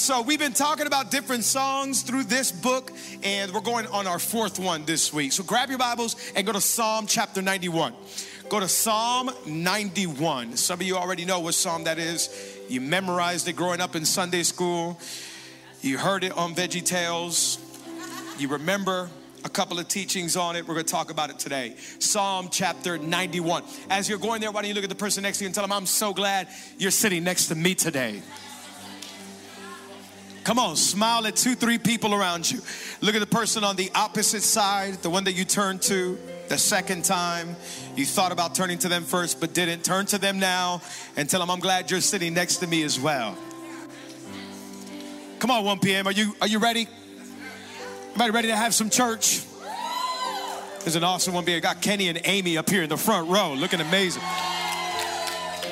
And so we've been talking about different songs through this book, and we're going on our fourth one this week. So grab your Bibles and go to Psalm chapter 91. Go to Psalm 91. Some of you already know what psalm that is. You memorized it growing up in Sunday school. You heard it on Veggie Tales. You remember a couple of teachings on it. We're going to talk about it today. Psalm chapter 91. As you're going there, why don't you look at the person next to you and tell them, I'm so glad you're sitting next to me today. Come on, smile at two, three people around you. Look at the person on the opposite side, the one that you turned to the second time. You thought about turning to them first, but didn't. Turn to them now and tell them, I'm glad you're sitting next to me as well. Come on, 1 p.m. Are you are you ready? Everybody ready to have some church? There's an awesome one. I got Kenny and Amy up here in the front row, looking amazing.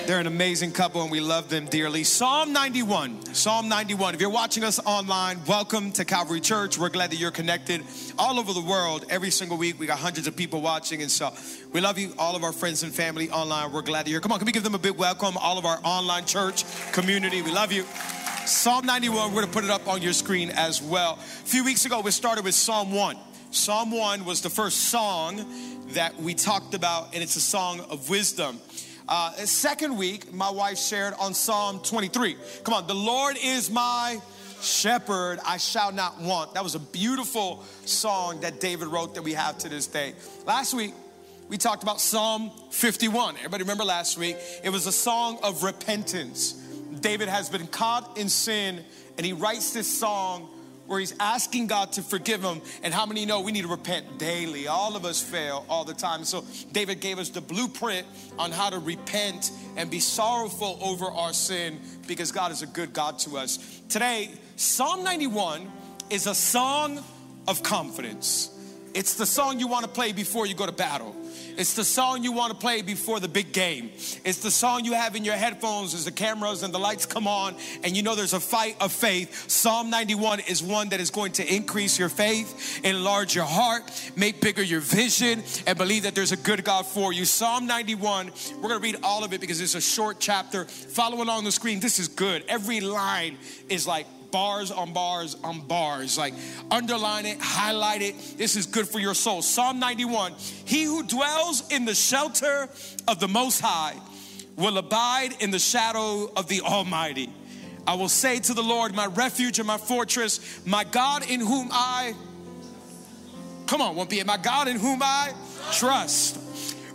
They're an amazing couple and we love them dearly. Psalm 91. Psalm 91. If you're watching us online, welcome to Calvary Church. We're glad that you're connected all over the world. Every single week, we got hundreds of people watching. And so we love you, all of our friends and family online. We're glad that you're. Come on, can we give them a big welcome? All of our online church community. We love you. Psalm 91, we're going to put it up on your screen as well. A few weeks ago, we started with Psalm 1. Psalm 1 was the first song that we talked about, and it's a song of wisdom. Uh, second week, my wife shared on Psalm 23. Come on, the Lord is my shepherd, I shall not want. That was a beautiful song that David wrote that we have to this day. Last week, we talked about Psalm 51. Everybody remember last week? It was a song of repentance. David has been caught in sin and he writes this song where he's asking God to forgive him. And how many know we need to repent daily? All of us fail all the time. So David gave us the blueprint on how to repent and be sorrowful over our sin because God is a good God to us. Today, Psalm 91 is a song of confidence. It's the song you want to play before you go to battle. It's the song you want to play before the big game. It's the song you have in your headphones as the cameras and the lights come on and you know there's a fight of faith. Psalm 91 is one that is going to increase your faith, enlarge your heart, make bigger your vision, and believe that there's a good God for you. Psalm 91, we're going to read all of it because it's a short chapter. Follow along the screen. This is good. Every line is like bars on bars on bars. Like underline it, highlight it. This is good for your soul. Psalm 91 He who dwells in the shelter of the Most High will abide in the shadow of the Almighty. I will say to the Lord, my refuge and my fortress, my God in whom I, come on, won't be it, my God in whom I trust.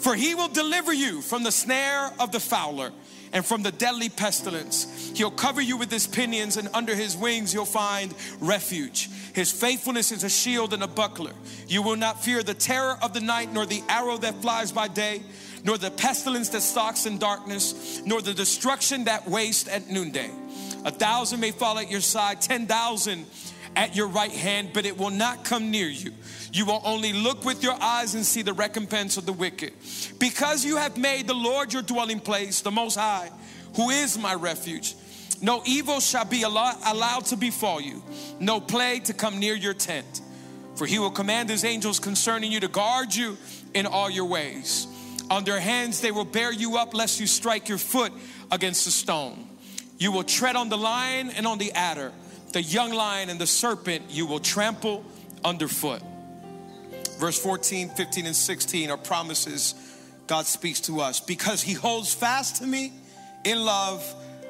For he will deliver you from the snare of the fowler and from the deadly pestilence. He'll cover you with his pinions, and under his wings you'll find refuge. His faithfulness is a shield and a buckler. You will not fear the terror of the night, nor the arrow that flies by day, nor the pestilence that stalks in darkness, nor the destruction that wastes at noonday. A thousand may fall at your side, ten thousand at your right hand, but it will not come near you. You will only look with your eyes and see the recompense of the wicked. Because you have made the Lord your dwelling place, the Most High, who is my refuge. No evil shall be allowed to befall you, no plague to come near your tent. For he will command his angels concerning you to guard you in all your ways. On their hands they will bear you up, lest you strike your foot against a stone. You will tread on the lion and on the adder the young lion and the serpent you will trample underfoot. Verse 14, 15, and 16 are promises God speaks to us. Because he holds fast to me in love,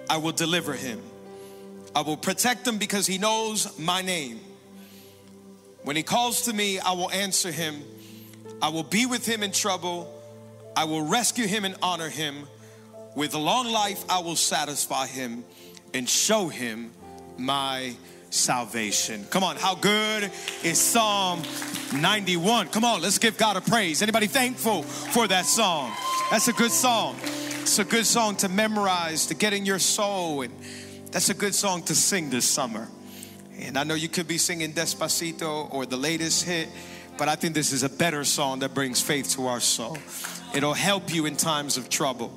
I will deliver him. I will protect him because he knows my name. When he calls to me, I will answer him. I will be with him in trouble. I will rescue him and honor him. With long life, I will satisfy him and show him my salvation. Come on, how good is Psalm 91? Come on, let's give God a praise. Anybody thankful for that song? That's a good song. It's a good song to memorize, to get in your soul, and that's a good song to sing this summer. And I know you could be singing Despacito or the latest hit, but I think this is a better song that brings faith to our soul. It'll help you in times of trouble.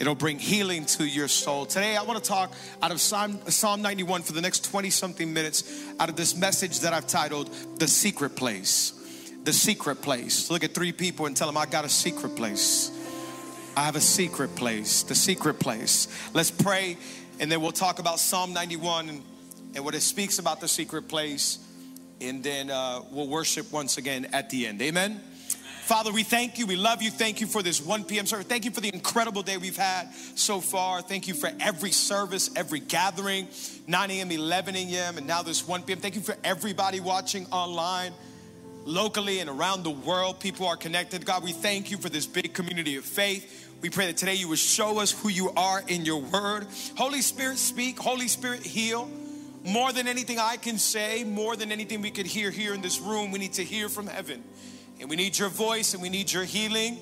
It'll bring healing to your soul. Today, I want to talk out of Psalm, Psalm 91 for the next 20 something minutes out of this message that I've titled The Secret Place. The Secret Place. Look at three people and tell them, I got a secret place. I have a secret place. The secret place. Let's pray and then we'll talk about Psalm 91 and, what it speaks about the secret place. And then uh, we'll worship once again at the end. Amen. Father, we thank you. We love you. Thank you for this 1 p.m. service. Thank you for the incredible day we've had so far. Thank you for every service, every gathering, 9 a.m., 11 a.m., and now this 1 p.m. Thank you for everybody watching online, locally, and around the world. People are connected. God, we thank you for this big community of faith. We pray that today you would show us who you are in your word. Holy Spirit, speak. Holy Spirit, heal. More than anything I can say, more than anything we could hear here in this room, we need to hear from heaven. And we need your voice and we need your healing.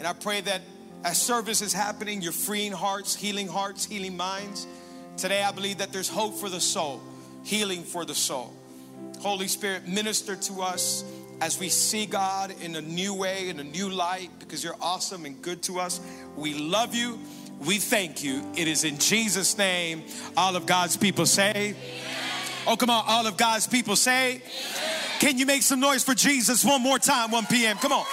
And I pray that as service is happening, you're freeing hearts, healing hearts, healing minds. Today, I believe that there's hope for the soul, healing for the soul. Holy Spirit, minister to us as we see God in a new way, in a new light, because you're awesome and good to us. We love you. We thank you. It is in Jesus' name. All of God's people say, Oh, come on. All of God's people say, Can you make some noise for Jesus one more time, 1 p.m.? Come on.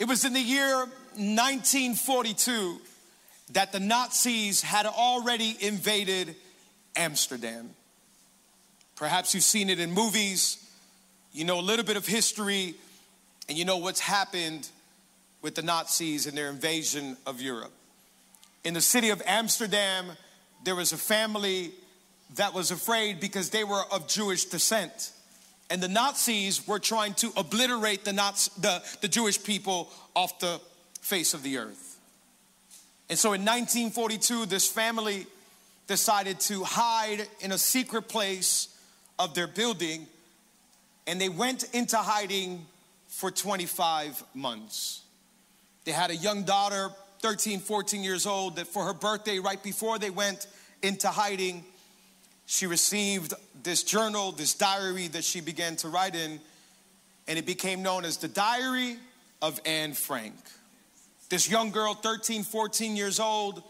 It was in the year 1942 that the Nazis had already invaded Amsterdam. Perhaps you've seen it in movies, you know a little bit of history, and you know what's happened with the Nazis and their invasion of Europe. In the city of Amsterdam, there was a family that was afraid because they were of Jewish descent. And the Nazis were trying to obliterate the, Nazi, the, the Jewish people off the face of the earth. And so in 1942, this family decided to hide in a secret place of their building, and they went into hiding for 25 months. They had a young daughter, 13, 14 years old, that for her birthday, right before they went into hiding, she received this journal, this diary that she began to write in, and it became known as the Diary of Anne Frank. This young girl, 13, 14 years old,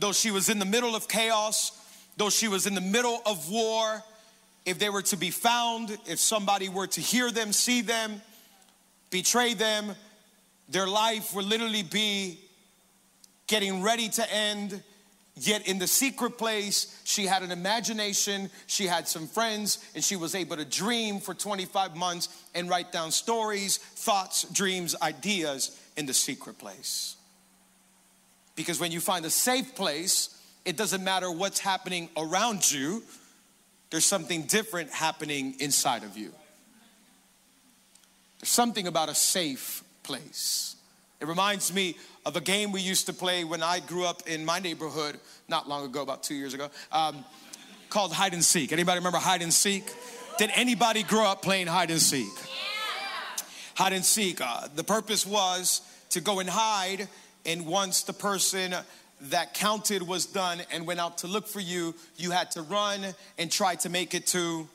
though she was in the middle of chaos, though she was in the middle of war, if they were to be found, if somebody were to hear them, see them, betray them, their life would literally be getting ready to end. Yet in the secret place, she had an imagination, she had some friends, and she was able to dream for 25 months and write down stories, thoughts, dreams, ideas in the secret place. Because when you find a safe place, it doesn't matter what's happening around you, there's something different happening inside of you. There's something about a safe place. It reminds me of a game we used to play when I grew up in my neighborhood not long ago, about two years ago, um, called hide and seek. Anybody remember hide and seek? Did anybody grow up playing hide and seek? Yeah. Hide and seek. Uh, the purpose was to go and hide, and once the person that counted was done and went out to look for you, you had to run and try to make it to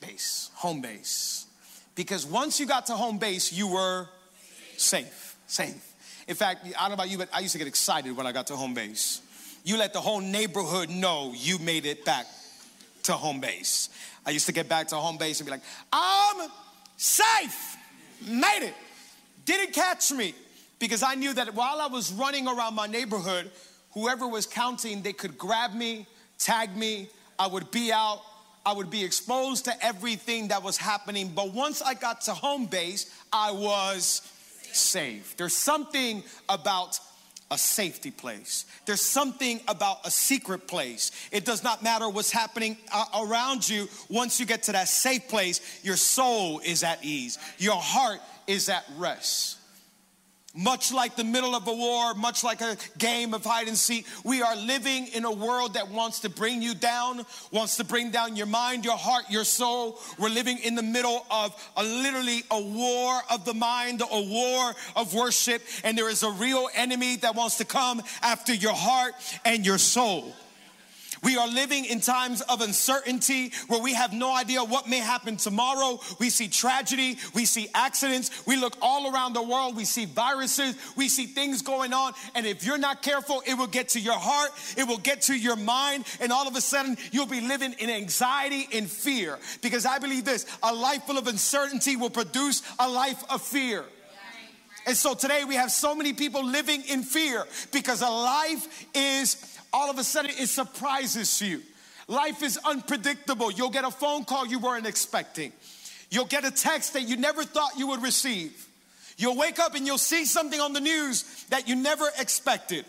base, home base. Because once you got to home base, you were safe, safe. In fact, I don't know about you, but I used to get excited when I got to home base. You let the whole neighborhood know you made it back to home base. I used to get back to home base and be like, I'm safe, made it. Didn't catch me because I knew that while I was running around my neighborhood, whoever was counting, they could grab me, tag me, I would be out, I would be exposed to everything that was happening. But once I got to home base, I was safe. There's something about a safety place. There's something about a secret place. It does not matter what's happening uh, around you. Once you get to that safe place, your soul is at ease, your heart is at rest. Much like the middle of a war, much like a game of hide and seek, we are living in a world that wants to bring you down, wants to bring down your mind, your heart, your soul. We're living in the middle of a, literally a war of the mind, a war of worship, and there is a real enemy that wants to come after your heart and your soul. We are living in times of uncertainty where we have no idea what may happen tomorrow. We see tragedy, we see accidents, we look all around the world, we see viruses, we see things going on. And if you're not careful, it will get to your heart, it will get to your mind, and all of a sudden you'll be living in anxiety and fear. Because I believe this a life full of uncertainty will produce a life of fear. And so today we have so many people living in fear because a life is all of a sudden it surprises you. Life is unpredictable. You'll get a phone call you weren't expecting. You'll get a text that you never thought you would receive. You'll wake up and you'll see something on the news that you never expected.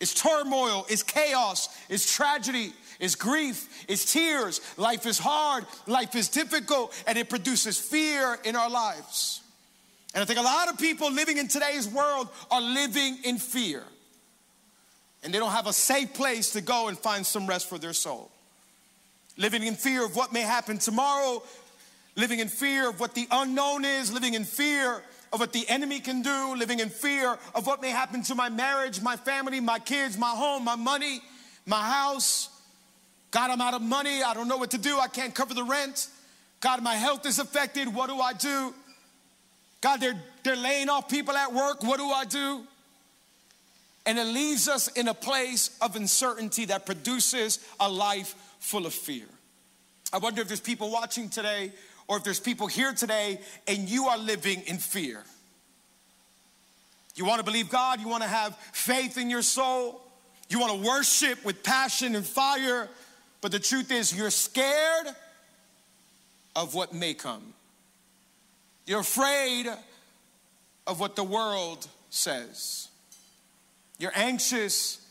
It's turmoil, it's chaos, it's tragedy, it's grief, it's tears. Life is hard, life is difficult, and it produces fear in our lives. And I think a lot of people living in today's world are living in fear and they don't have a safe place to go and find some rest for their soul. Living in fear of what may happen tomorrow, living in fear of what the unknown is, living in fear of what the enemy can do, living in fear of what may happen to my marriage, my family, my kids, my home, my money, my house. God, I'm out of money. I don't know what to do. I can't cover the rent. God, my health is affected. What do I do? God, they're, they're laying off people at work. What do I do? And it leaves us in a place of uncertainty that produces a life full of fear. I wonder if there's people watching today or if there's people here today and you are living in fear. You want to believe God, you want to have faith in your soul, you want to worship with passion and fire, but the truth is you're scared of what may come. You're afraid of what the world says. You're anxious,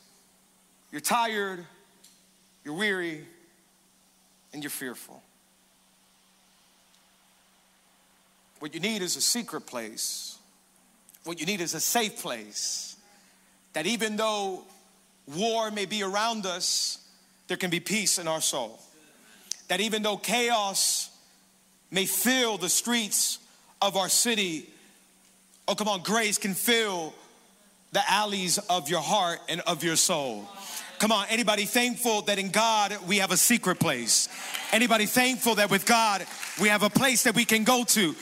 you're tired, you're weary, and you're fearful. What you need is a secret place. What you need is a safe place. That even though war may be around us, there can be peace in our soul. That even though chaos may fill the streets of our city, oh, come on, grace can fill the alleys of your heart and of your soul. Come on, anybody thankful that in God we have a secret place? Anybody thankful that with God we have a place that we can go to?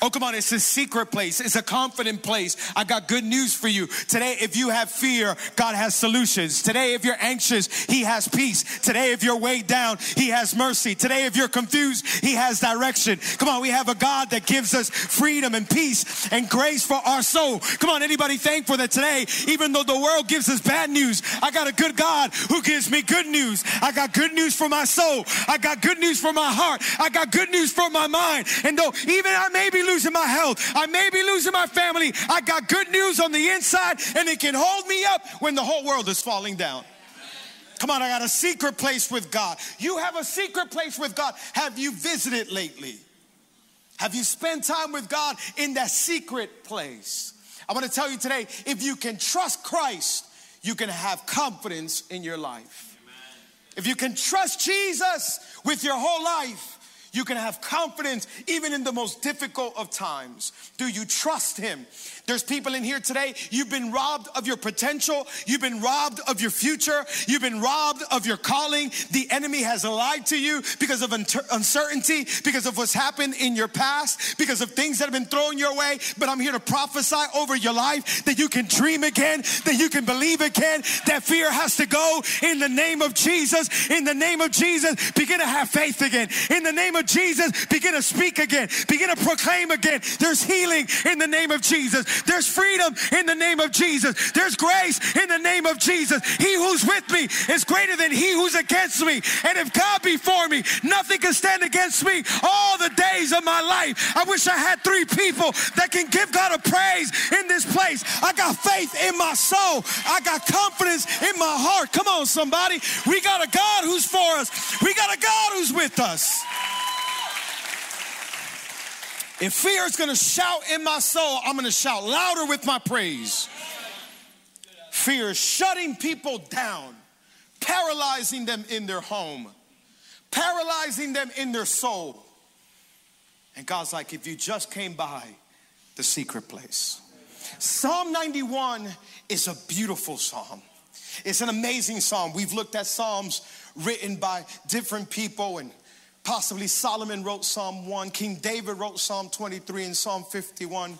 Oh, come on, it's a secret place. It's a confident place. I got good news for you. Today, if you have fear, God has solutions. Today, if you're anxious, He has peace. Today, if you're weighed down, He has mercy. Today, if you're confused, He has direction. Come on, we have a God that gives us freedom and peace and grace for our soul. Come on, anybody thankful that today, even though the world gives us bad news, I got a good God who gives me good news. I got good news for my soul. I got good news for my heart. I got good news for my mind. And though even I may be losing my health, I may be losing my family, I got good news on the inside and it can hold me up when the whole world is falling down. Come on, I got a secret place with God. You have a secret place with God. Have you visited lately? Have you spent time with God in that secret place? I want to tell you today if you can trust Christ, you can have confidence in your life. Amen. If you can trust Jesus with your whole life, you can have confidence even in the most difficult of times. Do you trust Him? There's people in here today, you've been robbed of your potential, you've been robbed of your future, you've been robbed of your calling. The enemy has lied to you because of uncertainty, because of what's happened in your past, because of things that have been thrown your way. But I'm here to prophesy over your life that you can dream again, that you can believe again, that fear has to go in the name of Jesus. In the name of Jesus, begin to have faith again. In the name of Jesus, begin to speak again, begin to proclaim again. There's healing in the name of Jesus. There's freedom in the name of Jesus. There's grace in the name of Jesus. He who's with me is greater than he who's against me. And if God be for me, nothing can stand against me all the days of my life. I wish I had three people that can give God a praise in this place. I got faith in my soul. I got confidence in my heart. Come on, somebody. We got a God who's for us. We got a God who's with us. If fear is gonna shout in my soul, I'm gonna shout louder with my praise. Fear is shutting people down, paralyzing them in their home, paralyzing them in their soul. And God's like, if you just came by the secret place. Psalm 91 is a beautiful psalm. It's an amazing psalm. We've looked at psalms written by different people, and possibly Solomon wrote Psalm 1, King David wrote Psalm 23 and Psalm 51.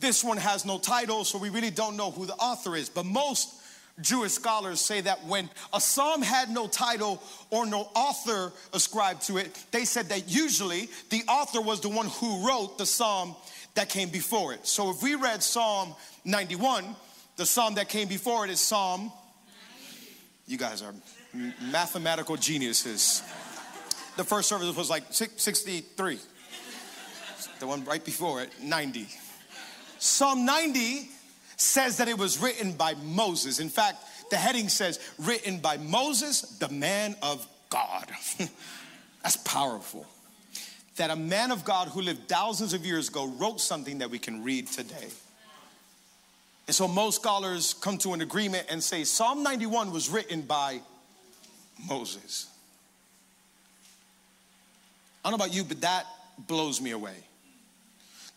This one has no title, so we really don't know who the author is. But most Jewish scholars say that when a psalm had no title or no author ascribed to it, they said that usually the author was the one who wrote the psalm that came before it. So if we read Psalm 91, the psalm that came before it is Psalm. You guys are mathematical geniuses. The first service was like 63. The one right before it, 90. Psalm 90 says that it was written by Moses. In fact, the heading says, written by Moses, the man of God. That's powerful. That a man of God who lived thousands of years ago wrote something that we can read today. And so most scholars come to an agreement and say Psalm 91 was written by Moses. I don't know about you, but that blows me away.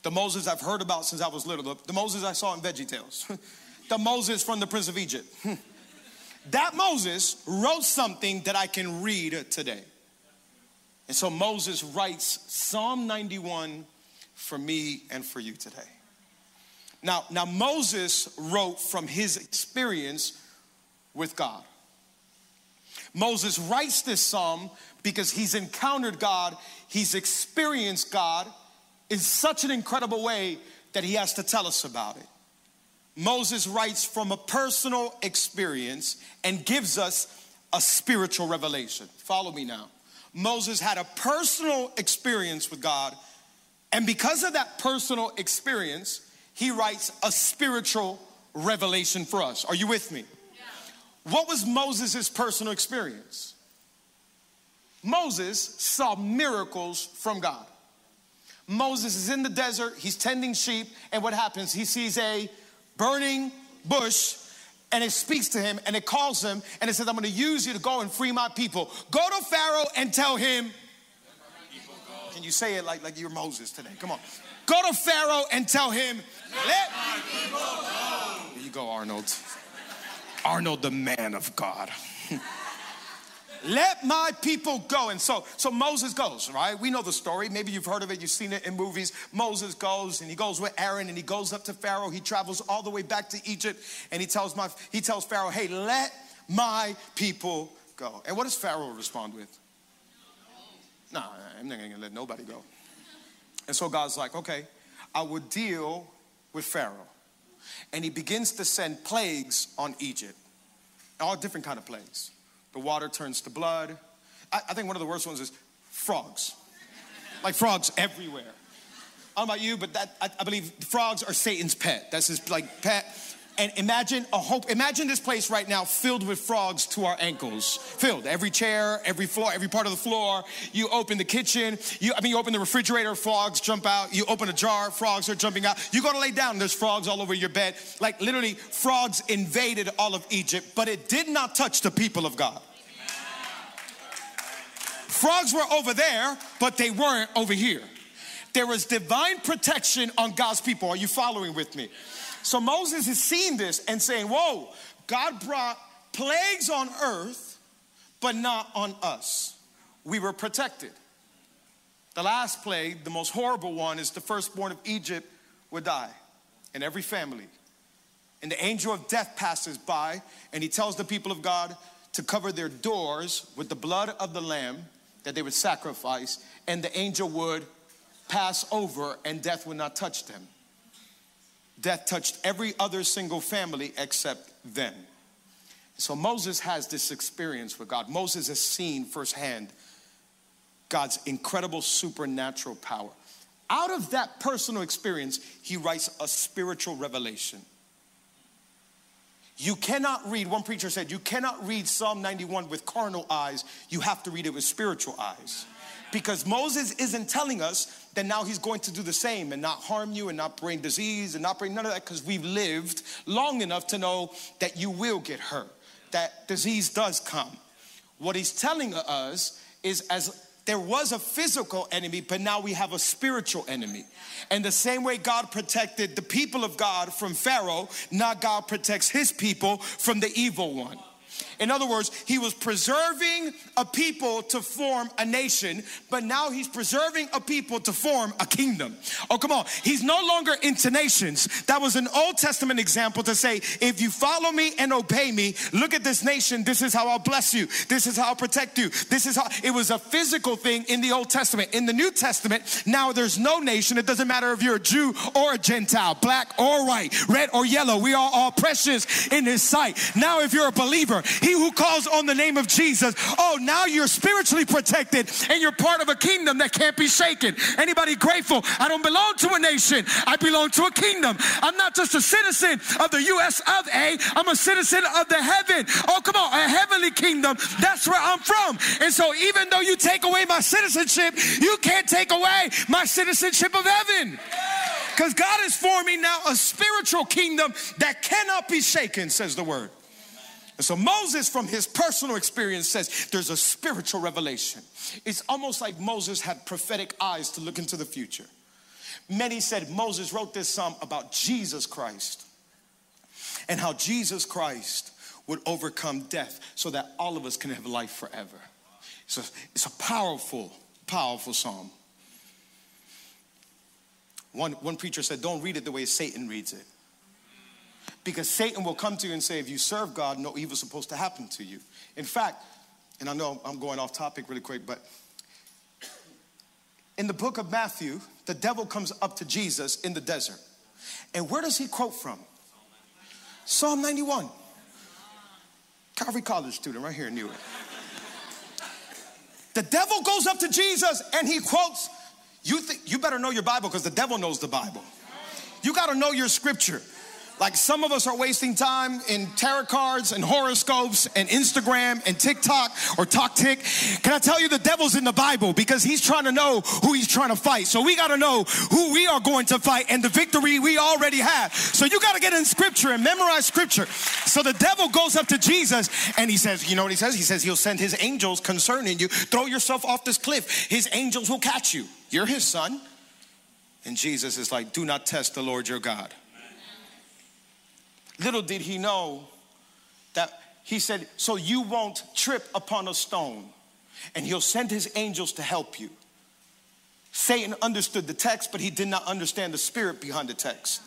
The Moses I've heard about since I was little, the, Moses I saw in Veggie Tales, the Moses from the Prince of Egypt. that Moses wrote something that I can read today. And so Moses writes Psalm 91 for me and for you today. Now, now Moses wrote from his experience with God. Moses writes this psalm because he's encountered God, he's experienced God, in such an incredible way that he has to tell us about it. Moses writes from a personal experience and gives us a spiritual revelation. Follow me now. Moses had a personal experience with God, and because of that personal experience, he writes a spiritual revelation for us. Are you with me? Yeah. What was Moses' personal experience? Moses saw miracles from God. Moses is in the desert, he's tending sheep, and what happens? He sees a burning bush and it speaks to him and it calls him and it says, I'm gonna use you to go and free my people. Go to Pharaoh and tell him. Can you say it like, like you're Moses today? Come on. Go to Pharaoh and tell him, let my people go. Here you go, Arnold. Arnold, the man of God. let my people go. And so, so Moses goes, right? We know the story. Maybe you've heard of it, you've seen it in movies. Moses goes and he goes with Aaron and he goes up to Pharaoh. He travels all the way back to Egypt and he tells my he tells Pharaoh, hey, let my people go. And what does Pharaoh respond with? No, I'm not gonna let nobody go. And so God's like, okay, I will deal with Pharaoh. And he begins to send plagues on Egypt. All different kind of plagues the water turns to blood. I, I think one of the worst ones is frogs. like frogs everywhere. I don't know about you, but that I, I believe frogs are Satan's pet. That's his like pet. And imagine a hope, imagine this place right now filled with frogs to our ankles. Filled. Every chair, every floor, every part of the floor. You open the kitchen, you I mean you open the refrigerator, frogs jump out. You open a jar, frogs are jumping out. You go to lay down, there's frogs all over your bed. Like literally, frogs invaded all of Egypt, but it did not touch the people of God. Frogs were over there, but they weren't over here. There was divine protection on God's people. Are you following with me? So Moses is seeing this and saying, Whoa, God brought plagues on earth, but not on us. We were protected. The last plague, the most horrible one, is the firstborn of Egypt would die in every family. And the angel of death passes by and he tells the people of God to cover their doors with the blood of the lamb that they would sacrifice, and the angel would pass over and death would not touch them. Death touched every other single family except them. So Moses has this experience with God. Moses has seen firsthand God's incredible supernatural power. Out of that personal experience, he writes a spiritual revelation. You cannot read, one preacher said, you cannot read Psalm 91 with carnal eyes. You have to read it with spiritual eyes because Moses isn't telling us that now he's going to do the same and not harm you and not bring disease and not bring none of that because we've lived long enough to know that you will get hurt, that disease does come. What he's telling us is as there was a physical enemy, but now we have a spiritual enemy. And the same way God protected the people of God from Pharaoh, now God protects his people from the evil one. In other words, he was preserving a people to form a nation, but now he's preserving a people to form a kingdom. Oh, come on. He's no longer into nations. That was an Old Testament example to say, if you follow me and obey me, look at this nation. This is how I'll bless you. This is how I'll protect you. This is how it was a physical thing in the Old Testament. In the New Testament, now there's no nation. It doesn't matter if you're a Jew or a Gentile, black or white, red or yellow. We are all precious in his sight. Now, if you're a believer, he who calls on the name of Jesus, oh, now you're spiritually protected and you're part of a kingdom that can't be shaken. Anybody grateful? I don't belong to a nation. I belong to a kingdom. I'm not just a citizen of the US of A, I'm a citizen of the heaven. Oh, come on, a heavenly kingdom. That's where I'm from. And so even though you take away my citizenship, you can't take away my citizenship of heaven. Because God is forming now a spiritual kingdom that cannot be shaken, says the word. And so Moses, from his personal experience, says there's a spiritual revelation. It's almost like Moses had prophetic eyes to look into the future. Many said Moses wrote this psalm about Jesus Christ and how Jesus Christ would overcome death so that all of us can have life forever. So it's a powerful, powerful psalm. One, one preacher said, Don't read it the way Satan reads it. Because Satan will come to you and say, if you serve God, no evil is supposed to happen to you. In fact, and I know I'm going off topic really quick, but in the book of Matthew, the devil comes up to Jesus in the desert. And where does he quote from? Psalm 91. Calvary College student right here knew it. The devil goes up to Jesus and he quotes, you, th- you better know your Bible because the devil knows the Bible. You got to know your scripture. Like some of us are wasting time in tarot cards and horoscopes and Instagram and TikTok or TokTik. Can I tell you the devil's in the Bible because he's trying to know who he's trying to fight. So we got to know who we are going to fight and the victory we already have. So you got to get in scripture and memorize scripture. So the devil goes up to Jesus and he says, you know what he says? He says he'll send his angels concerning you. Throw yourself off this cliff. His angels will catch you. You're his son. And Jesus is like, do not test the Lord your God. Little did he know that he said, So you won't trip upon a stone, and he'll send his angels to help you. Satan understood the text, but he did not understand the spirit behind the text.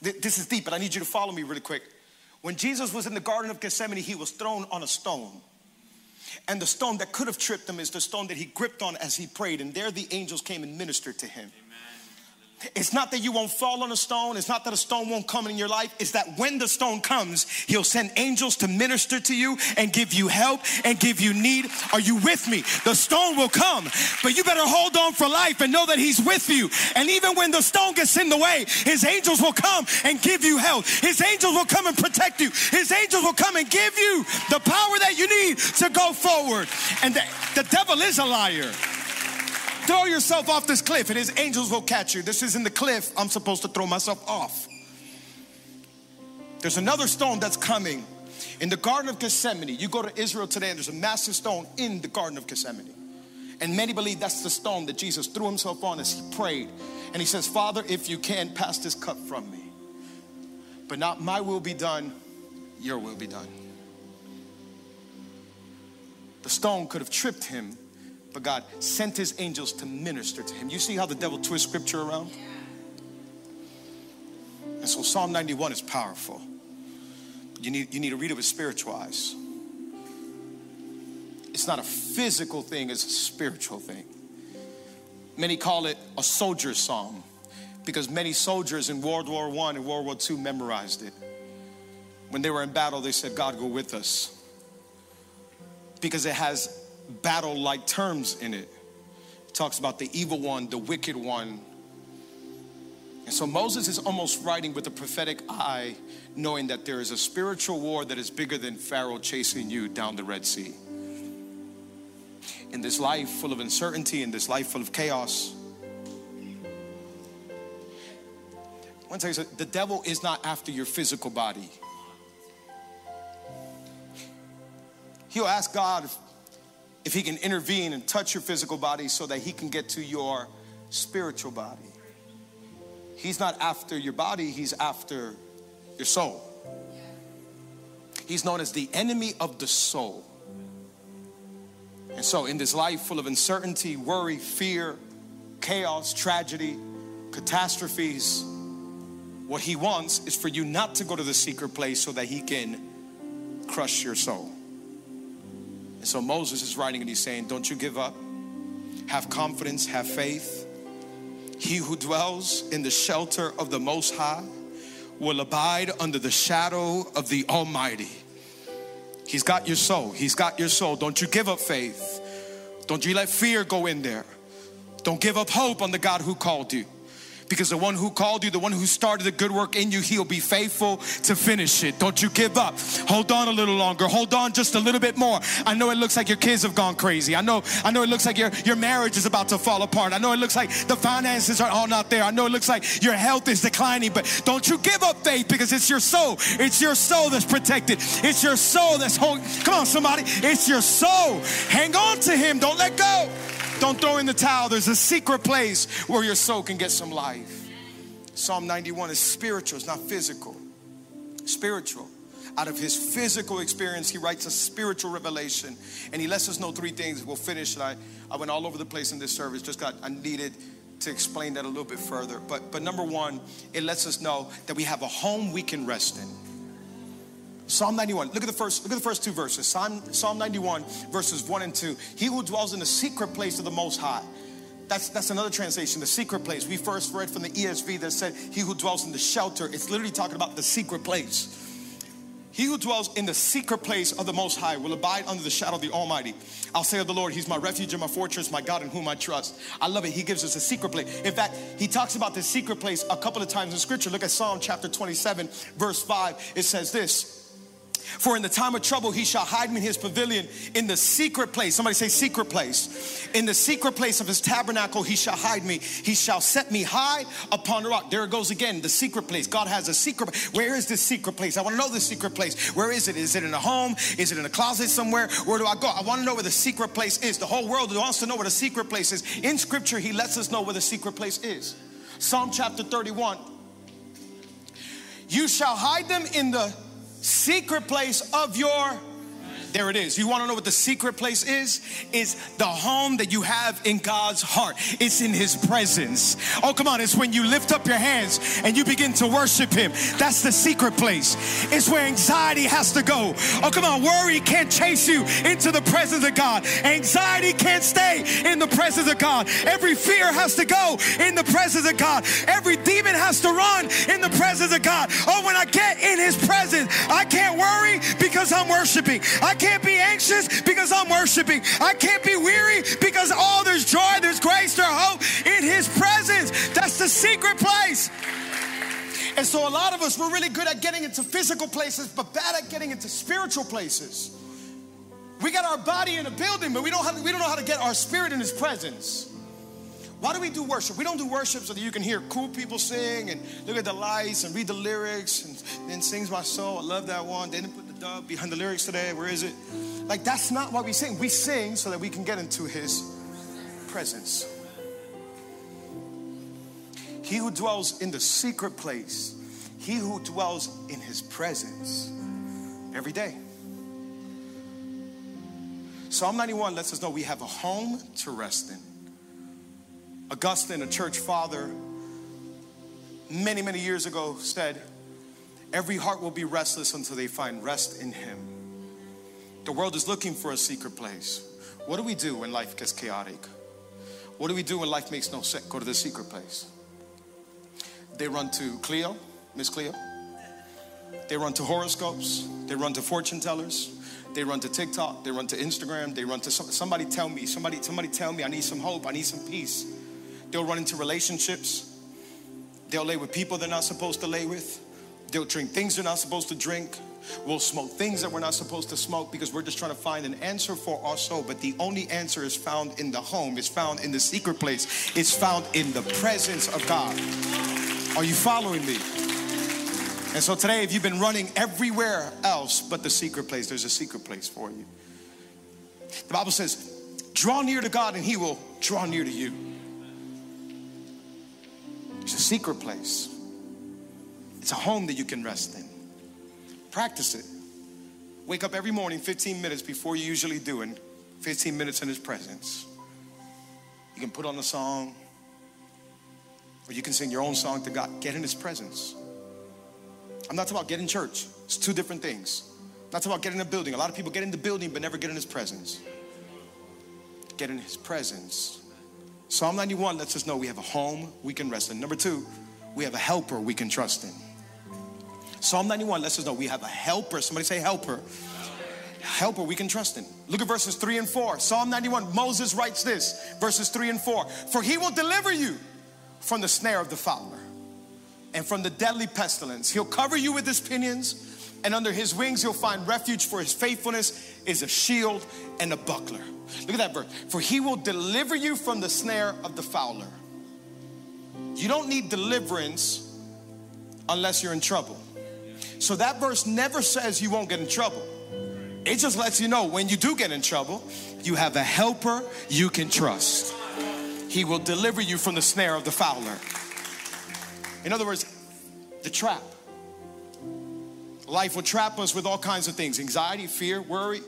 This is deep, but I need you to follow me really quick. When Jesus was in the Garden of Gethsemane, he was thrown on a stone. And the stone that could have tripped him is the stone that he gripped on as he prayed. And there the angels came and ministered to him. It's not that you won't fall on a stone. It's not that a stone won't come in your life. It's that when the stone comes, he'll send angels to minister to you and give you help and give you need. Are you with me? The stone will come, but you better hold on for life and know that he's with you. And even when the stone gets in the way, his angels will come and give you help. His angels will come and protect you. His angels will come and give you the power that you need to go forward. And the, the devil is a liar. Throw yourself off this cliff and his angels will catch you. This isn't the cliff I'm supposed to throw myself off. There's another stone that's coming in the Garden of Gethsemane. You go to Israel today and there's a massive stone in the Garden of Gethsemane. And many believe that's the stone that Jesus threw himself on as he prayed. And he says, Father, if you can, pass this cup from me. But not my will be done, your will be done. The stone could have tripped him but God sent his angels to minister to him. You see how the devil twists scripture around? And so Psalm 91 is powerful. You need, you need to read it with spiritual eyes. It's not a physical thing, it's a spiritual thing. Many call it a soldier's psalm because many soldiers in World War I and World War II memorized it. When they were in battle, they said, God, go with us. Because it has battle like terms in it. It talks about the evil one, the wicked one. And so Moses is almost writing with a prophetic eye, knowing that there is a spiritual war that is bigger than Pharaoh chasing you down the Red Sea. In this life full of uncertainty, in this life full of chaos, I want to tell you the devil is not after your physical body. He'll ask God if he can intervene and touch your physical body so that he can get to your spiritual body. He's not after your body, he's after your soul. He's known as the enemy of the soul. And so, in this life full of uncertainty, worry, fear, chaos, tragedy, catastrophes, what he wants is for you not to go to the secret place so that he can crush your soul. So Moses is writing and he's saying, Don't you give up. Have confidence, have faith. He who dwells in the shelter of the Most High will abide under the shadow of the Almighty. He's got your soul. He's got your soul. Don't you give up faith. Don't you let fear go in there. Don't give up hope on the God who called you because the one who called you, the one who started the good work in you, he'll be faithful to finish it. Don't you give up. Hold on a little longer. Hold on just a little bit more. I know it looks like your kids have gone crazy. I know, I know it looks like your, your marriage is about to fall apart. I know it looks like the finances are all not there. I know it looks like your health is declining, but don't you give up faith because it's your soul. It's your soul that's protected. It's your soul that's holding. Come on, somebody. It's your soul. Hang on to him. Don't let go. Don't throw in the towel. There's a secret place where your soul can get some life. Psalm 91 is spiritual, it's not physical. Spiritual. Out of his physical experience, he writes a spiritual revelation. And he lets us know three things. We'll finish. I, I went all over the place in this service, just got, I needed to explain that a little bit further. But, but number one, it lets us know that we have a home we can rest in. Psalm 91. Look at the first, look at the first two verses. Psalm, Psalm 91, verses 1 and 2. He who dwells in the secret place of the most high. That's, that's another translation, the secret place. We first read from the ESV that said, He who dwells in the shelter. It's literally talking about the secret place. He who dwells in the secret place of the Most High will abide under the shadow of the Almighty. I'll say of the Lord, He's my refuge and my fortress, my God in whom I trust. I love it. He gives us a secret place. In fact, He talks about the secret place a couple of times in Scripture. Look at Psalm chapter 27, verse 5. It says this for in the time of trouble, he shall hide me in his pavilion in the secret place. Somebody say, secret place. In the secret place of his tabernacle, he shall hide me. He shall set me high upon the rock. There it goes again, the secret place. God has a secret. Where is this secret place? I want to know the secret place. Where is it? Is it in a home? Is it in a closet somewhere? Where do I go? I want to know where the secret place is. The whole world wants to know where the secret place is. In scripture, he lets us know where the secret place is. Psalm chapter 31. You shall hide them in the secret place of your there it is. You want to know what the secret place is? Is the home that you have in God's heart. It's in His presence. Oh, come on. It's when you lift up your hands and you begin to worship Him. That's the secret place. It's where anxiety has to go. Oh, come on. Worry can't chase you into the presence of God. Anxiety can't stay in the presence of God. Every fear has to go in the presence of God. Every demon has to run in the presence of God. Oh, when I get in His presence, I can't worry because I'm worshiping. I can't be anxious because I'm worshiping. I can't be weary because oh, there's joy, there's grace, there's hope in His presence. That's the secret place. And so, a lot of us, we're really good at getting into physical places, but bad at getting into spiritual places. We got our body in a building, but we don't, have, we don't know how to get our spirit in His presence. Why do we do worship? We don't do worship so that you can hear cool people sing and look at the lights and read the lyrics and then sings my soul. I love that one. They didn't put dub behind the lyrics today. Where is it? Like that's not why we sing. We sing so that we can get into his presence. He who dwells in the secret place, he who dwells in his presence every day. Psalm 91 lets us know we have a home to rest in. Augustine, a church father, many, many years ago said, Every heart will be restless until they find rest in Him. The world is looking for a secret place. What do we do when life gets chaotic? What do we do when life makes no sense? Go to the secret place. They run to Cleo, Miss Cleo. They run to horoscopes. They run to fortune tellers. They run to TikTok. They run to Instagram. They run to somebody. Tell me. Somebody. Somebody tell me. I need some hope. I need some peace. They'll run into relationships. They'll lay with people they're not supposed to lay with. They'll drink things they're not supposed to drink. We'll smoke things that we're not supposed to smoke because we're just trying to find an answer for our soul. But the only answer is found in the home, it's found in the secret place, it's found in the presence of God. Are you following me? And so today, if you've been running everywhere else but the secret place, there's a secret place for you. The Bible says, draw near to God and He will draw near to you. It's a secret place. It's a home that you can rest in. Practice it. wake up every morning 15 minutes before you usually do and 15 minutes in his presence. You can put on a song, or you can sing your own song to God. Get in his presence. I'm not talking about getting in church. It's two different things. I'm not talking about getting in a building. A lot of people get in the building but never get in his presence. Get in his presence. Psalm 91 lets us know we have a home we can rest in. Number two, we have a helper we can trust in. Psalm 91 lets us know we have a helper. Somebody say helper helper we can trust in. Look at verses 3 and 4. Psalm 91, Moses writes this, verses 3 and 4. For he will deliver you from the snare of the fowler and from the deadly pestilence. He'll cover you with his pinions, and under his wings you'll find refuge, for his faithfulness is a shield and a buckler. Look at that verse. For he will deliver you from the snare of the fowler. You don't need deliverance unless you're in trouble. So that verse never says you won't get in trouble. It just lets you know when you do get in trouble, you have a helper you can trust. He will deliver you from the snare of the fowler. In other words, the trap. Life will trap us with all kinds of things anxiety, fear, worry.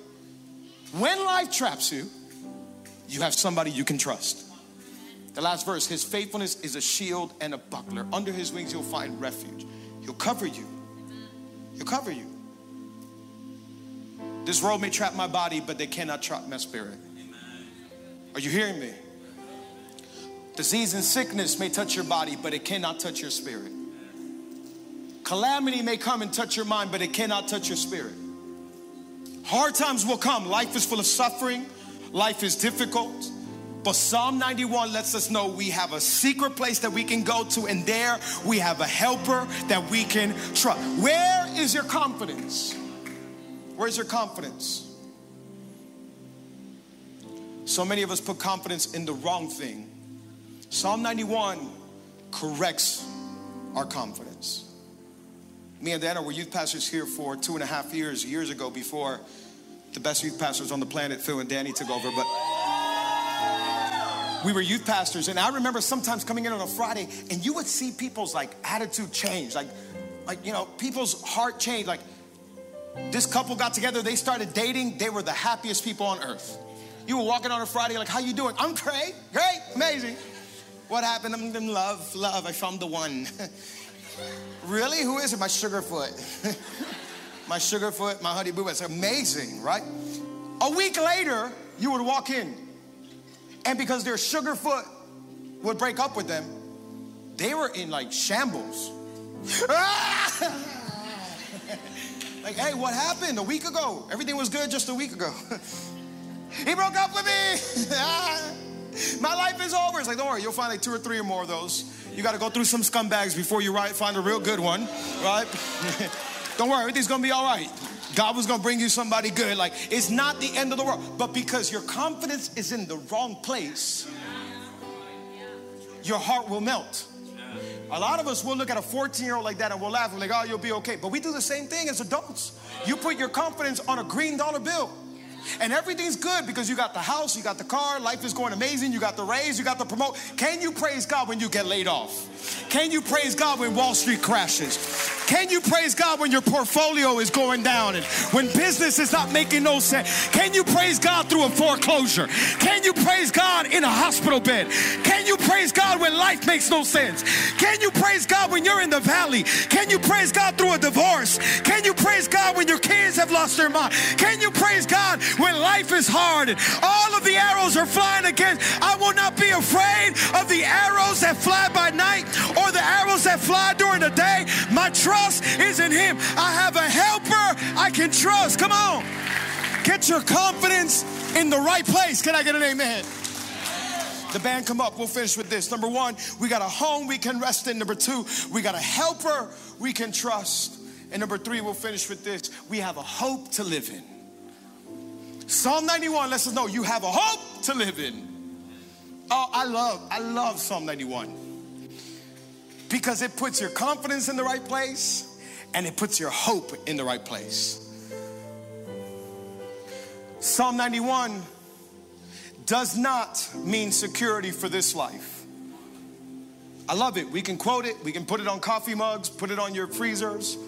When life traps you, you have somebody you can trust. The last verse His faithfulness is a shield and a buckler. Under His wings, you'll find refuge. He'll cover you. He'll cover you. This road may trap my body, but they cannot trap my spirit. Are you hearing me? Disease and sickness may touch your body, but it cannot touch your spirit. Calamity may come and touch your mind, but it cannot touch your spirit. Hard times will come. Life is full of suffering, life is difficult. But Psalm 91 lets us know we have a secret place that we can go to, and there we have a helper that we can trust. Where is your confidence? Where's your confidence? So many of us put confidence in the wrong thing. Psalm 91 corrects our confidence. Me and Dana were youth pastors here for two and a half years, years ago, before the best youth pastors on the planet, Phil and Danny, took over. But we were youth pastors, and I remember sometimes coming in on a Friday, and you would see people's like attitude change, like, like you know, people's heart change, like this couple got together, they started dating, they were the happiest people on earth. You were walking on a Friday, like, how you doing? I'm great, great, amazing. What happened? I'm in love, love, I found the one. really? Who is it? My sugarfoot. my sugarfoot, my honey boo. It's amazing, right? A week later, you would walk in, and because their sugarfoot would break up with them, they were in like shambles. Like, hey, what happened a week ago? Everything was good just a week ago. he broke up with me. My life is over. It's like, don't worry, you'll find like two or three or more of those. You got to go through some scumbags before you find a real good one, right? don't worry, everything's going to be all right. God was to bring you somebody good. Like, it's not the end of the world. But because your confidence is in the wrong place, your heart will melt. A lot of us will look at a 14 year old like that and we'll laugh and like, oh, you'll be okay. But we do the same thing as adults. You put your confidence on a green dollar bill. And everything's good because you got the house, you got the car, life is going amazing, you got the raise, you got the promote. Can you praise God when you get laid off? Can you praise God when Wall Street crashes? Can you praise God when your portfolio is going down and when business is not making no sense? Can you praise God through a foreclosure? Can you praise God in a hospital bed? Can you praise God when life makes no sense? Can you praise God when you're in the valley? Can you praise God through a divorce? Can you praise God when your kids have lost their mind? Can you praise God when life is hard and all of the arrows are flying against? I will not be afraid of the arrows that fly by night or the arrows that fly during the day. My trust is in Him. I have a helper I can trust. Come on. Get your confidence in the right place. Can I get an amen? The band come up. We'll finish with this. Number one, we got a home we can rest in. Number two, we got a helper we can trust. And number three, we'll finish with this. We have a hope to live in. Psalm 91 lets us know you have a hope to live in. Oh, I love, I love Psalm 91 because it puts your confidence in the right place and it puts your hope in the right place. Psalm 91 does not mean security for this life. I love it. We can quote it, we can put it on coffee mugs, put it on your freezers,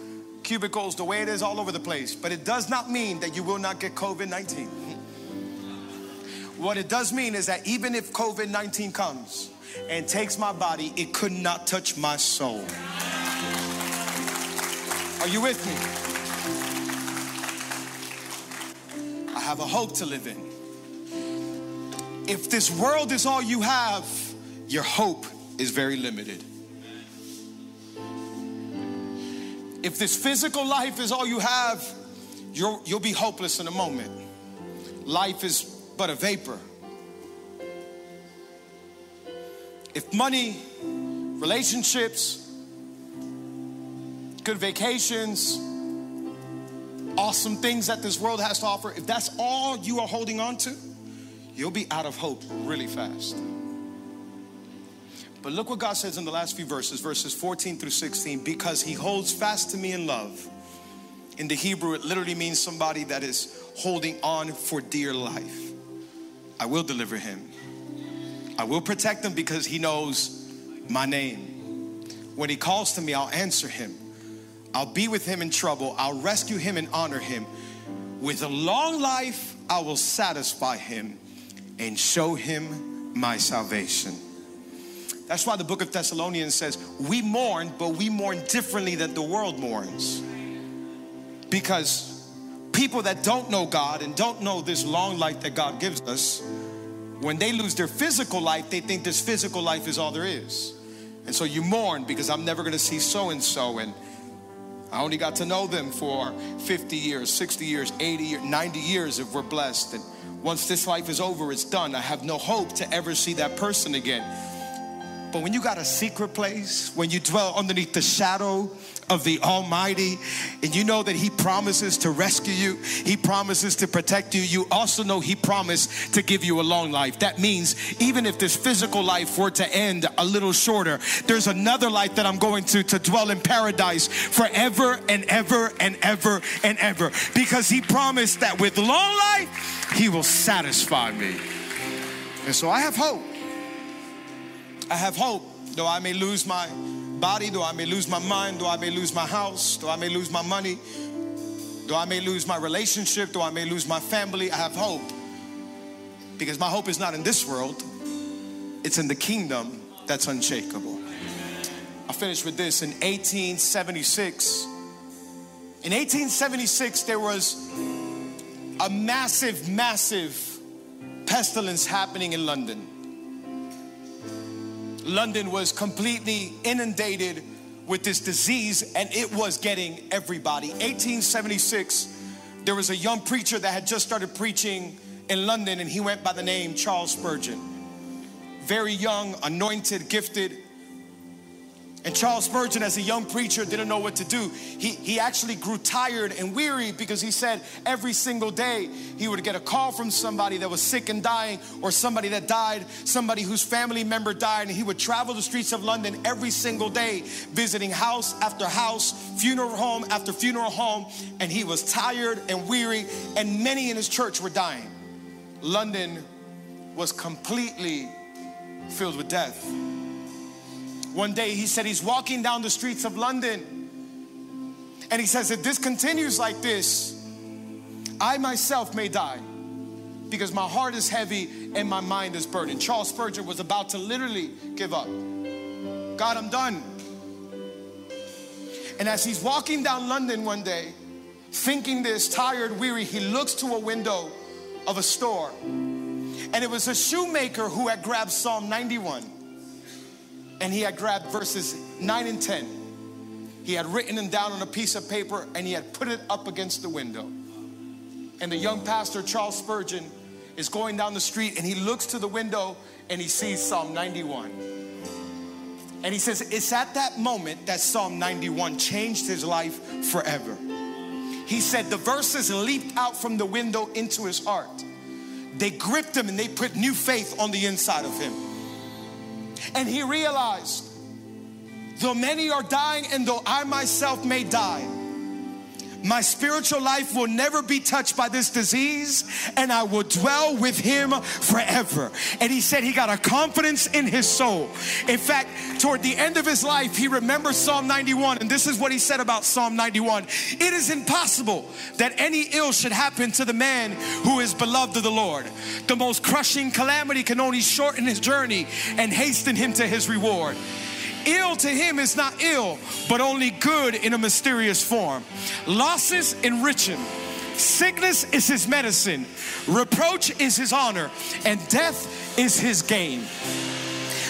cubicles the way it is all over the place. But it does not mean that you will not get COVID 19. What it does mean is that even if COVID 19 comes and takes my body, it could not touch my soul. Are you with me? I have a hope to live in. If this world is all you have, your hope is very limited. If this physical life is all you have, you'll, you'll be hopeless in a moment. Life is but a vapor. If money, relationships, good vacations, awesome things that this world has to offer, if that's all you are holding on to, you'll be out of hope really fast. But look what God says in the last few verses, verses 14 through 16, because he holds fast to me in love. In the Hebrew, it literally means somebody that is holding on for dear life. I will deliver him. I will protect him because he knows my name. When he calls to me, I'll answer him. I'll be with him in trouble. I'll rescue him and honor him. With a long life, I will satisfy him and show him my salvation. That's why the book of Thessalonians says, We mourn, but we mourn differently than the world mourns. Because people that don't know God and don't know this long life that God gives us, when they lose their physical life, they think this physical life is all there is. And so you mourn because I'm never gonna see so and so, and I only got to know them for 50 years, 60 years, 80 years, 90 years if we're blessed. And once this life is over, it's done. I have no hope to ever see that person again. But when you got a secret place, when you dwell underneath the shadow of the Almighty, and you know that He promises to rescue you, He promises to protect you, you also know He promised to give you a long life. That means even if this physical life were to end a little shorter, there's another life that I'm going to to dwell in paradise forever and ever and ever and ever. Because He promised that with long life, He will satisfy me. And so I have hope. I have hope, though I may lose my body, though I may lose my mind, though I may lose my house, though I may lose my money, though I may lose my relationship, though I may lose my family, I have hope. Because my hope is not in this world, it's in the kingdom that's unshakable. I'll finish with this. In 1876, in 1876, there was a massive, massive pestilence happening in London. London was completely inundated with this disease and it was getting everybody. 1876, there was a young preacher that had just started preaching in London and he went by the name Charles Spurgeon. Very young, anointed, gifted. And Charles Spurgeon, as a young preacher, didn't know what to do. He, he actually grew tired and weary because he said every single day he would get a call from somebody that was sick and dying, or somebody that died, somebody whose family member died, and he would travel the streets of London every single day, visiting house after house, funeral home after funeral home, and he was tired and weary, and many in his church were dying. London was completely filled with death. One day he said he's walking down the streets of London and he says, if this continues like this, I myself may die because my heart is heavy and my mind is burdened. Charles Spurgeon was about to literally give up. God, I'm done. And as he's walking down London one day, thinking this, tired, weary, he looks to a window of a store. And it was a shoemaker who had grabbed Psalm 91 and he had grabbed verses 9 and 10. He had written them down on a piece of paper and he had put it up against the window. And the young pastor, Charles Spurgeon, is going down the street and he looks to the window and he sees Psalm 91. And he says, It's at that moment that Psalm 91 changed his life forever. He said, The verses leaped out from the window into his heart. They gripped him and they put new faith on the inside of him. And he realized, though many are dying and though I myself may die, My spiritual life will never be touched by this disease, and I will dwell with him forever. And he said he got a confidence in his soul. In fact, toward the end of his life, he remembers Psalm 91, and this is what he said about Psalm 91 It is impossible that any ill should happen to the man who is beloved of the Lord. The most crushing calamity can only shorten his journey and hasten him to his reward. Ill to him is not ill, but only good in a mysterious form. Losses enrich him. Sickness is his medicine. Reproach is his honor. And death is his gain.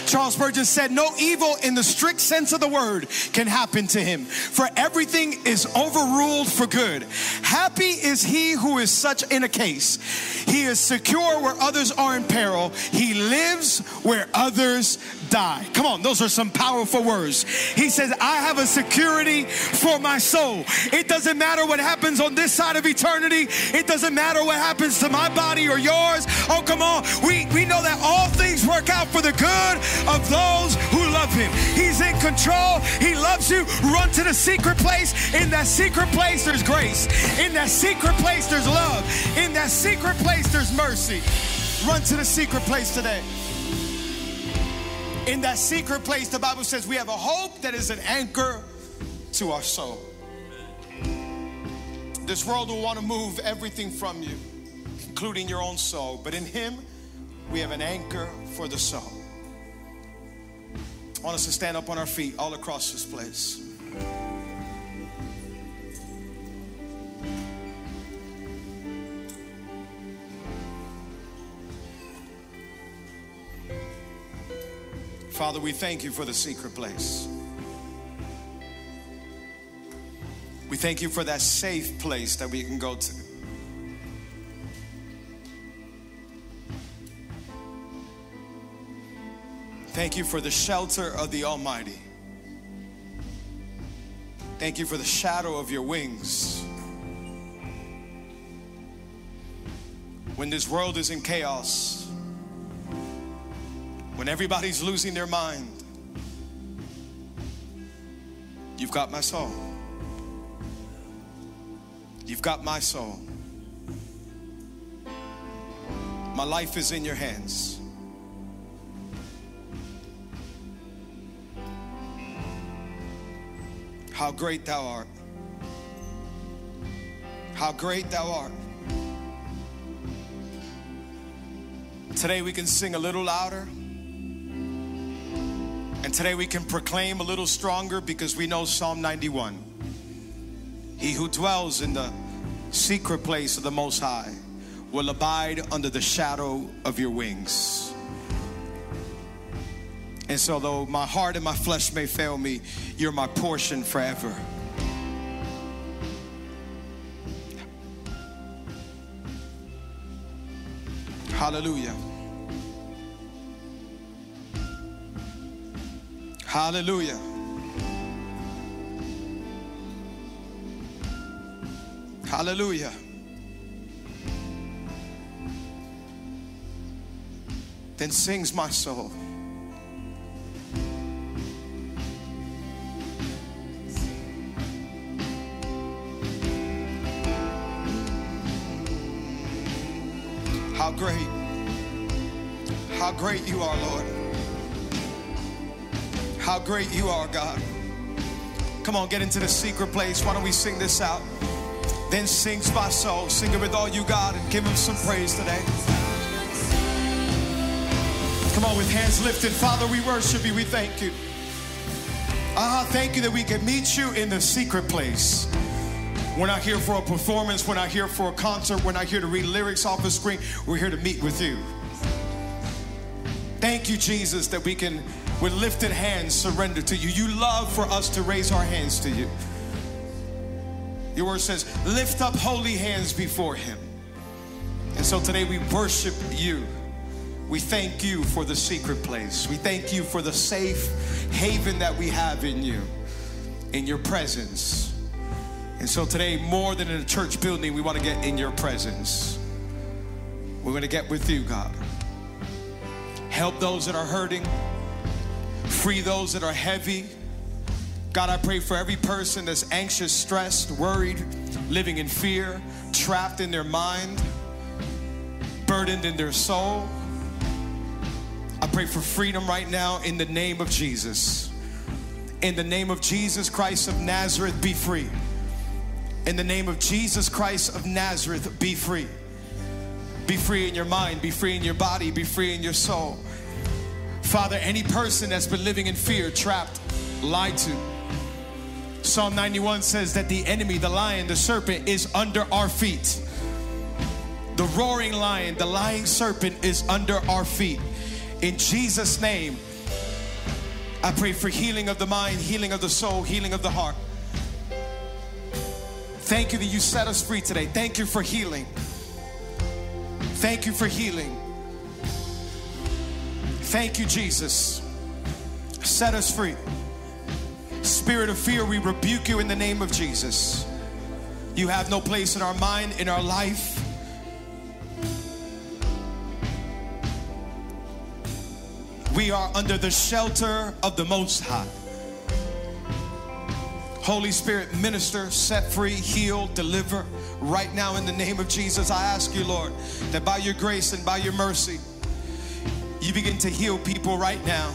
Charles Spurgeon said, No evil in the strict sense of the word can happen to him, for everything is overruled for good. Happy is he who is such in a case. He is secure where others are in peril, he lives where others die. Come on, those are some powerful words. He says, I have a security for my soul. It doesn't matter what happens on this side of eternity, it doesn't matter what happens to my body or yours. Oh, come on. We, we know that all things work out for the good of those who love him. He's in control. He loves you. Run to the secret place. In that secret place, there's grace. In that secret place, there's love. In that secret place, there's mercy. Run to the secret place today. In that secret place, the Bible says we have a hope that is an anchor to our soul. This world will want to move everything from you, including your own soul. But in Him, we have an anchor for the soul. I want us to stand up on our feet all across this place. Father, we thank you for the secret place. We thank you for that safe place that we can go to. Thank you for the shelter of the Almighty. Thank you for the shadow of your wings. When this world is in chaos, when everybody's losing their mind, you've got my soul. You've got my soul. My life is in your hands. How great thou art. How great thou art. Today we can sing a little louder. And today we can proclaim a little stronger because we know Psalm 91. He who dwells in the secret place of the Most High will abide under the shadow of your wings. And so, though my heart and my flesh may fail me, you're my portion forever. Hallelujah. Hallelujah. Hallelujah. Then sings my soul. How great, how great you are, Lord. How great you are, God. Come on, get into the secret place. Why don't we sing this out? Then sings my soul. Sing it with all you got and give him some praise today. Come on, with hands lifted. Father, we worship you. We thank you. Ah, thank you that we can meet you in the secret place. We're not here for a performance. We're not here for a concert. We're not here to read lyrics off a screen. We're here to meet with you. Thank you, Jesus, that we can, with lifted hands, surrender to you. You love for us to raise our hands to you. Your word says, lift up holy hands before him. And so today we worship you. We thank you for the secret place. We thank you for the safe haven that we have in you, in your presence. And so today, more than in a church building, we want to get in your presence. We're going to get with you, God. Help those that are hurting, free those that are heavy, God, I pray for every person that's anxious, stressed, worried, living in fear, trapped in their mind, burdened in their soul. I pray for freedom right now in the name of Jesus. In the name of Jesus Christ of Nazareth, be free. In the name of Jesus Christ of Nazareth, be free. Be free in your mind, be free in your body, be free in your soul. Father, any person that's been living in fear, trapped, lied to. Psalm 91 says that the enemy, the lion, the serpent is under our feet. The roaring lion, the lying serpent is under our feet. In Jesus' name, I pray for healing of the mind, healing of the soul, healing of the heart. Thank you that you set us free today. Thank you for healing. Thank you for healing. Thank you, Jesus. Set us free. Spirit of fear, we rebuke you in the name of Jesus. You have no place in our mind, in our life. We are under the shelter of the Most High. Holy Spirit, minister, set free, heal, deliver. Right now, in the name of Jesus, I ask you, Lord, that by your grace and by your mercy, you begin to heal people right now.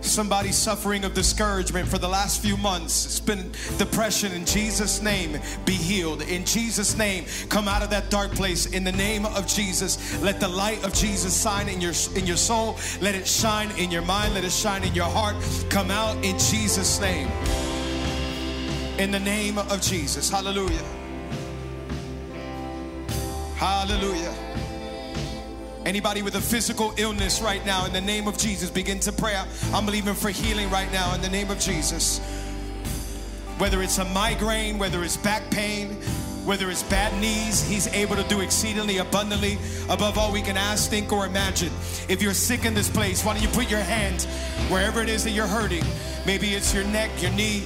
Somebody suffering of discouragement for the last few months. It's been depression. In Jesus' name, be healed. In Jesus' name, come out of that dark place. In the name of Jesus, let the light of Jesus shine in your in your soul. Let it shine in your mind. Let it shine in your heart. Come out in Jesus' name. In the name of Jesus. Hallelujah. Hallelujah. Anybody with a physical illness right now, in the name of Jesus, begin to pray. I'm believing for healing right now in the name of Jesus. Whether it's a migraine, whether it's back pain, whether it's bad knees, He's able to do exceedingly abundantly above all we can ask, think, or imagine. If you're sick in this place, why don't you put your hand wherever it is that you're hurting? Maybe it's your neck, your knee,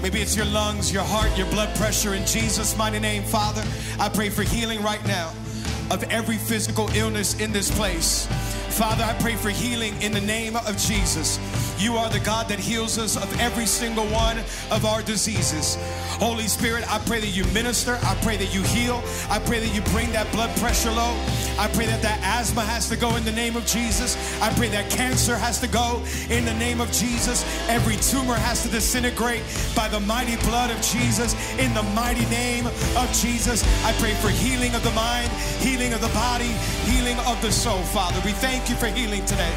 Maybe it's your lungs, your heart, your blood pressure. In Jesus' mighty name, Father, I pray for healing right now of every physical illness in this place. Father, I pray for healing in the name of Jesus. You are the God that heals us of every single one of our diseases. Holy Spirit, I pray that you minister. I pray that you heal. I pray that you bring that blood pressure low. I pray that that asthma has to go in the name of Jesus. I pray that cancer has to go in the name of Jesus. Every tumor has to disintegrate by the mighty blood of Jesus. In the mighty name of Jesus, I pray for healing of the mind, healing of the body, healing of the soul, Father. We thank you for healing today.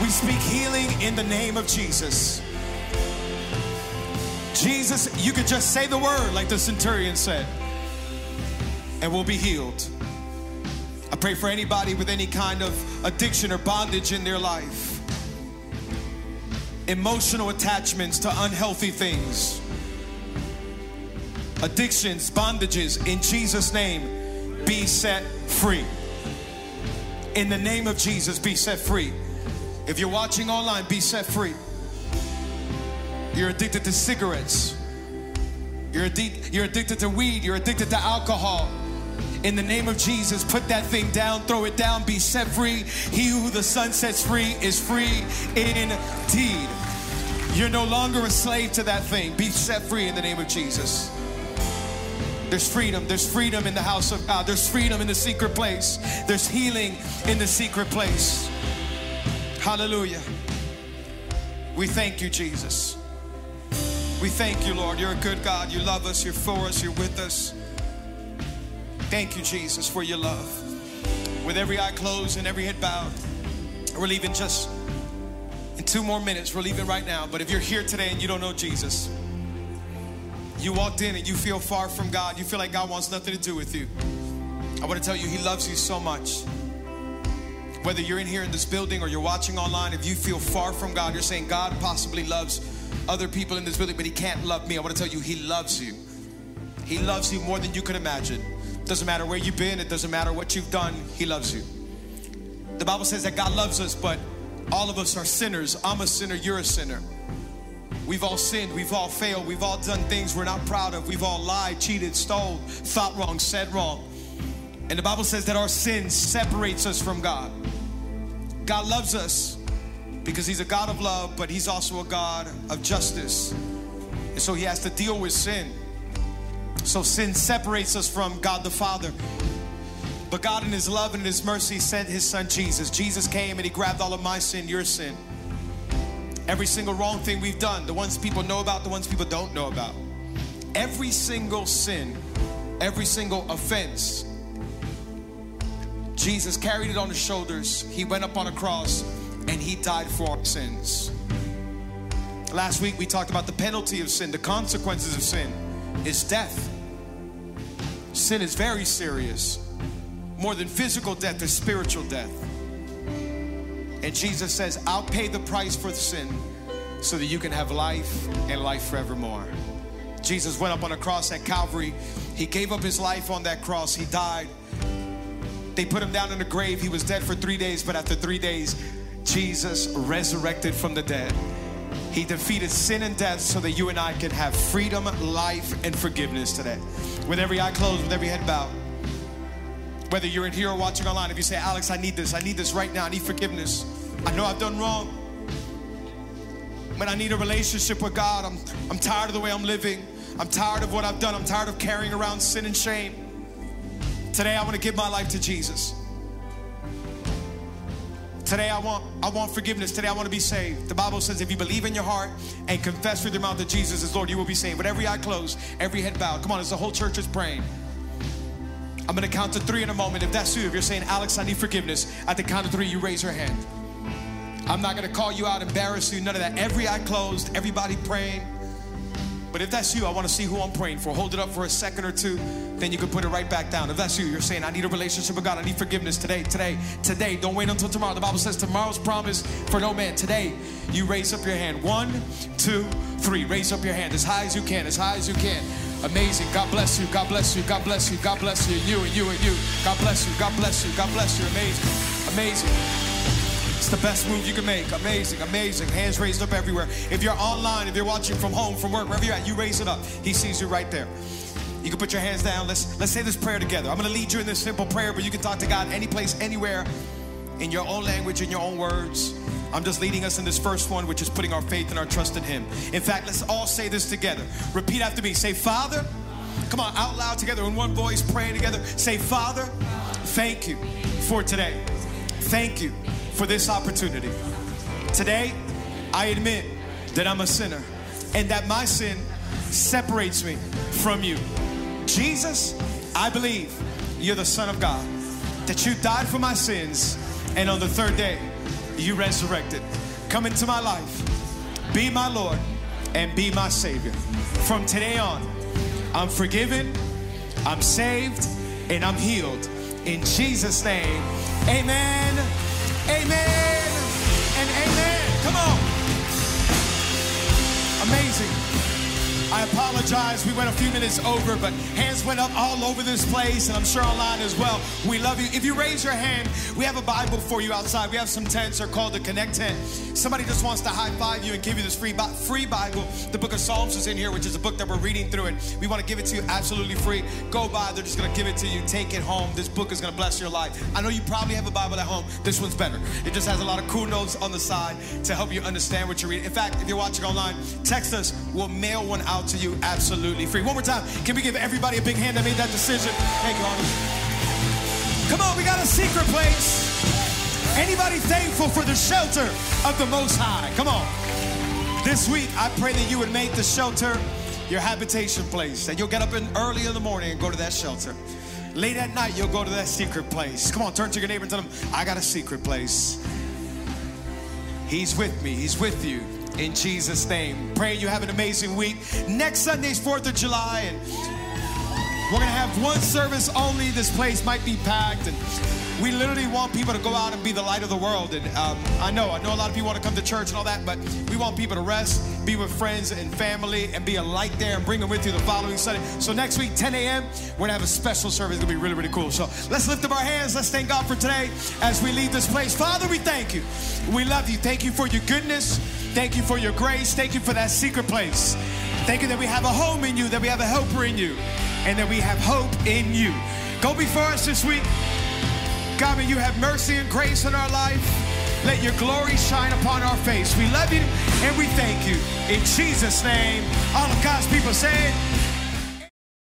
We speak healing in the name of Jesus. Jesus, you could just say the word like the centurion said, and we'll be healed. I pray for anybody with any kind of addiction or bondage in their life, emotional attachments to unhealthy things, addictions, bondages, in Jesus' name, be set free. In the name of Jesus, be set free. If you're watching online, be set free. You're addicted to cigarettes. You're, you're addicted to weed. You're addicted to alcohol. In the name of Jesus, put that thing down, throw it down, be set free. He who the Son sets free is free indeed. You're no longer a slave to that thing. Be set free in the name of Jesus. There's freedom. There's freedom in the house of God. There's freedom in the secret place. There's healing in the secret place. Hallelujah. We thank you, Jesus. We thank you, Lord. You're a good God. You love us. You're for us. You're with us. Thank you, Jesus, for your love. With every eye closed and every head bowed, we're leaving just in two more minutes. We're leaving right now. But if you're here today and you don't know Jesus, you walked in and you feel far from God, you feel like God wants nothing to do with you. I want to tell you, He loves you so much. Whether you're in here in this building or you're watching online, if you feel far from God, you're saying God possibly loves other people in this building, but He can't love me. I want to tell you, He loves you. He loves you more than you could imagine. It Doesn't matter where you've been, it doesn't matter what you've done, He loves you. The Bible says that God loves us, but all of us are sinners. I'm a sinner, you're a sinner. We've all sinned, we've all failed, we've all done things we're not proud of, we've all lied, cheated, stole, thought wrong, said wrong. And the Bible says that our sin separates us from God. God loves us, because He's a God of love, but He's also a God of justice. And so He has to deal with sin. So sin separates us from God the Father. But God, in His love and in His mercy, sent His Son Jesus. Jesus came and He grabbed all of my sin, your sin. Every single wrong thing we've done, the ones people know about, the ones people don't know about. Every single sin, every single offense, Jesus carried it on his shoulders. He went up on a cross and he died for our sins. Last week we talked about the penalty of sin, the consequences of sin is death. Sin is very serious. More than physical death is spiritual death. And Jesus says, I'll pay the price for the sin so that you can have life and life forevermore. Jesus went up on a cross at Calvary. He gave up his life on that cross. He died. They put him down in the grave. He was dead for three days, but after three days, Jesus resurrected from the dead. He defeated sin and death so that you and I can have freedom, life, and forgiveness today. With every eye closed, with every head bowed. Whether you're in here or watching online, if you say, Alex, I need this, I need this right now, I need forgiveness. I know I've done wrong, but I need a relationship with God. I'm, I'm tired of the way I'm living. I'm tired of what I've done. I'm tired of carrying around sin and shame. Today I want to give my life to Jesus. Today I want I want forgiveness. Today I want to be saved. The Bible says if you believe in your heart and confess with your mouth that Jesus is Lord, you will be saved. With every eye closed, every head bowed. Come on, as the whole church is praying. I'm gonna count to three in a moment. If that's you, if you're saying, Alex, I need forgiveness, at the count of three, you raise your hand. I'm not gonna call you out, embarrass you, none of that. Every eye closed, everybody praying. But if that's you, I want to see who I'm praying for. Hold it up for a second or two, then you can put it right back down. If that's you, you're saying, I need a relationship with God. I need forgiveness today, today, today. Don't wait until tomorrow. The Bible says tomorrow's promise for no man. Today, you raise up your hand. One, two, three. Raise up your hand as high as you can, as high as you can. Amazing. God bless you. God bless you. God bless you. God bless you. You and you and you. God bless you. God bless you. God bless you. Amazing. Amazing. It's the best move you can make. Amazing, amazing. Hands raised up everywhere. If you're online, if you're watching from home, from work, wherever you're at, you raise it up. He sees you right there. You can put your hands down. Let's let's say this prayer together. I'm gonna lead you in this simple prayer, but you can talk to God any place, anywhere, in your own language, in your own words. I'm just leading us in this first one, which is putting our faith and our trust in Him. In fact, let's all say this together. Repeat after me. Say, Father. Come on, out loud together in one voice, praying together. Say, Father, thank you for today. Thank you for this opportunity. Today, I admit that I'm a sinner and that my sin separates me from you. Jesus, I believe you're the Son of God, that you died for my sins, and on the third day, you resurrected. Come into my life, be my Lord, and be my Savior. From today on, I'm forgiven, I'm saved, and I'm healed. In Jesus' name, amen. Amen and amen. Come on. Amazing. I apologize. We went a few minutes over, but hands went up all over this place, and I'm sure online as well. We love you. If you raise your hand, we have a Bible for you outside. We have some tents. They're called the Connect tent. Somebody just wants to high five you and give you this free, free Bible. The book of Psalms is in here, which is a book that we're reading through, and we want to give it to you absolutely free. Go by. They're just going to give it to you. Take it home. This book is going to bless your life. I know you probably have a Bible at home. This one's better. It just has a lot of cool notes on the side to help you understand what you're reading. In fact, if you're watching online, text us. We'll mail one out to you absolutely free. One more time, can we give everybody a big hand that made that decision? Thank you. Come on, we got a secret place. Anybody thankful for the shelter of the Most High? Come on. This week, I pray that you would make the shelter your habitation place. That you'll get up in early in the morning and go to that shelter. Late at night, you'll go to that secret place. Come on, turn to your neighbor and tell them, I got a secret place. He's with me, He's with you in Jesus' name. Pray you have an amazing week. Next Sunday's 4th of July, and we're gonna have one service only. This place might be packed, and we literally want people to go out and be the light of the world. And um, I know, I know a lot of people want to come to church and all that, but we want people to rest, be with friends and family, and be a light there and bring them with you the following Sunday. So next week, 10 a.m., we're gonna have a special service. It's gonna be really, really cool. So let's lift up our hands. Let's thank God for today as we leave this place. Father, we thank you. We love you. Thank you for your goodness. Thank you for your grace. Thank you for that secret place. Thank you that we have a home in you, that we have a helper in you, and that we have hope in you. Go before us this week. God, may you have mercy and grace in our life. Let your glory shine upon our face. We love you and we thank you. In Jesus' name, all of God's people say it.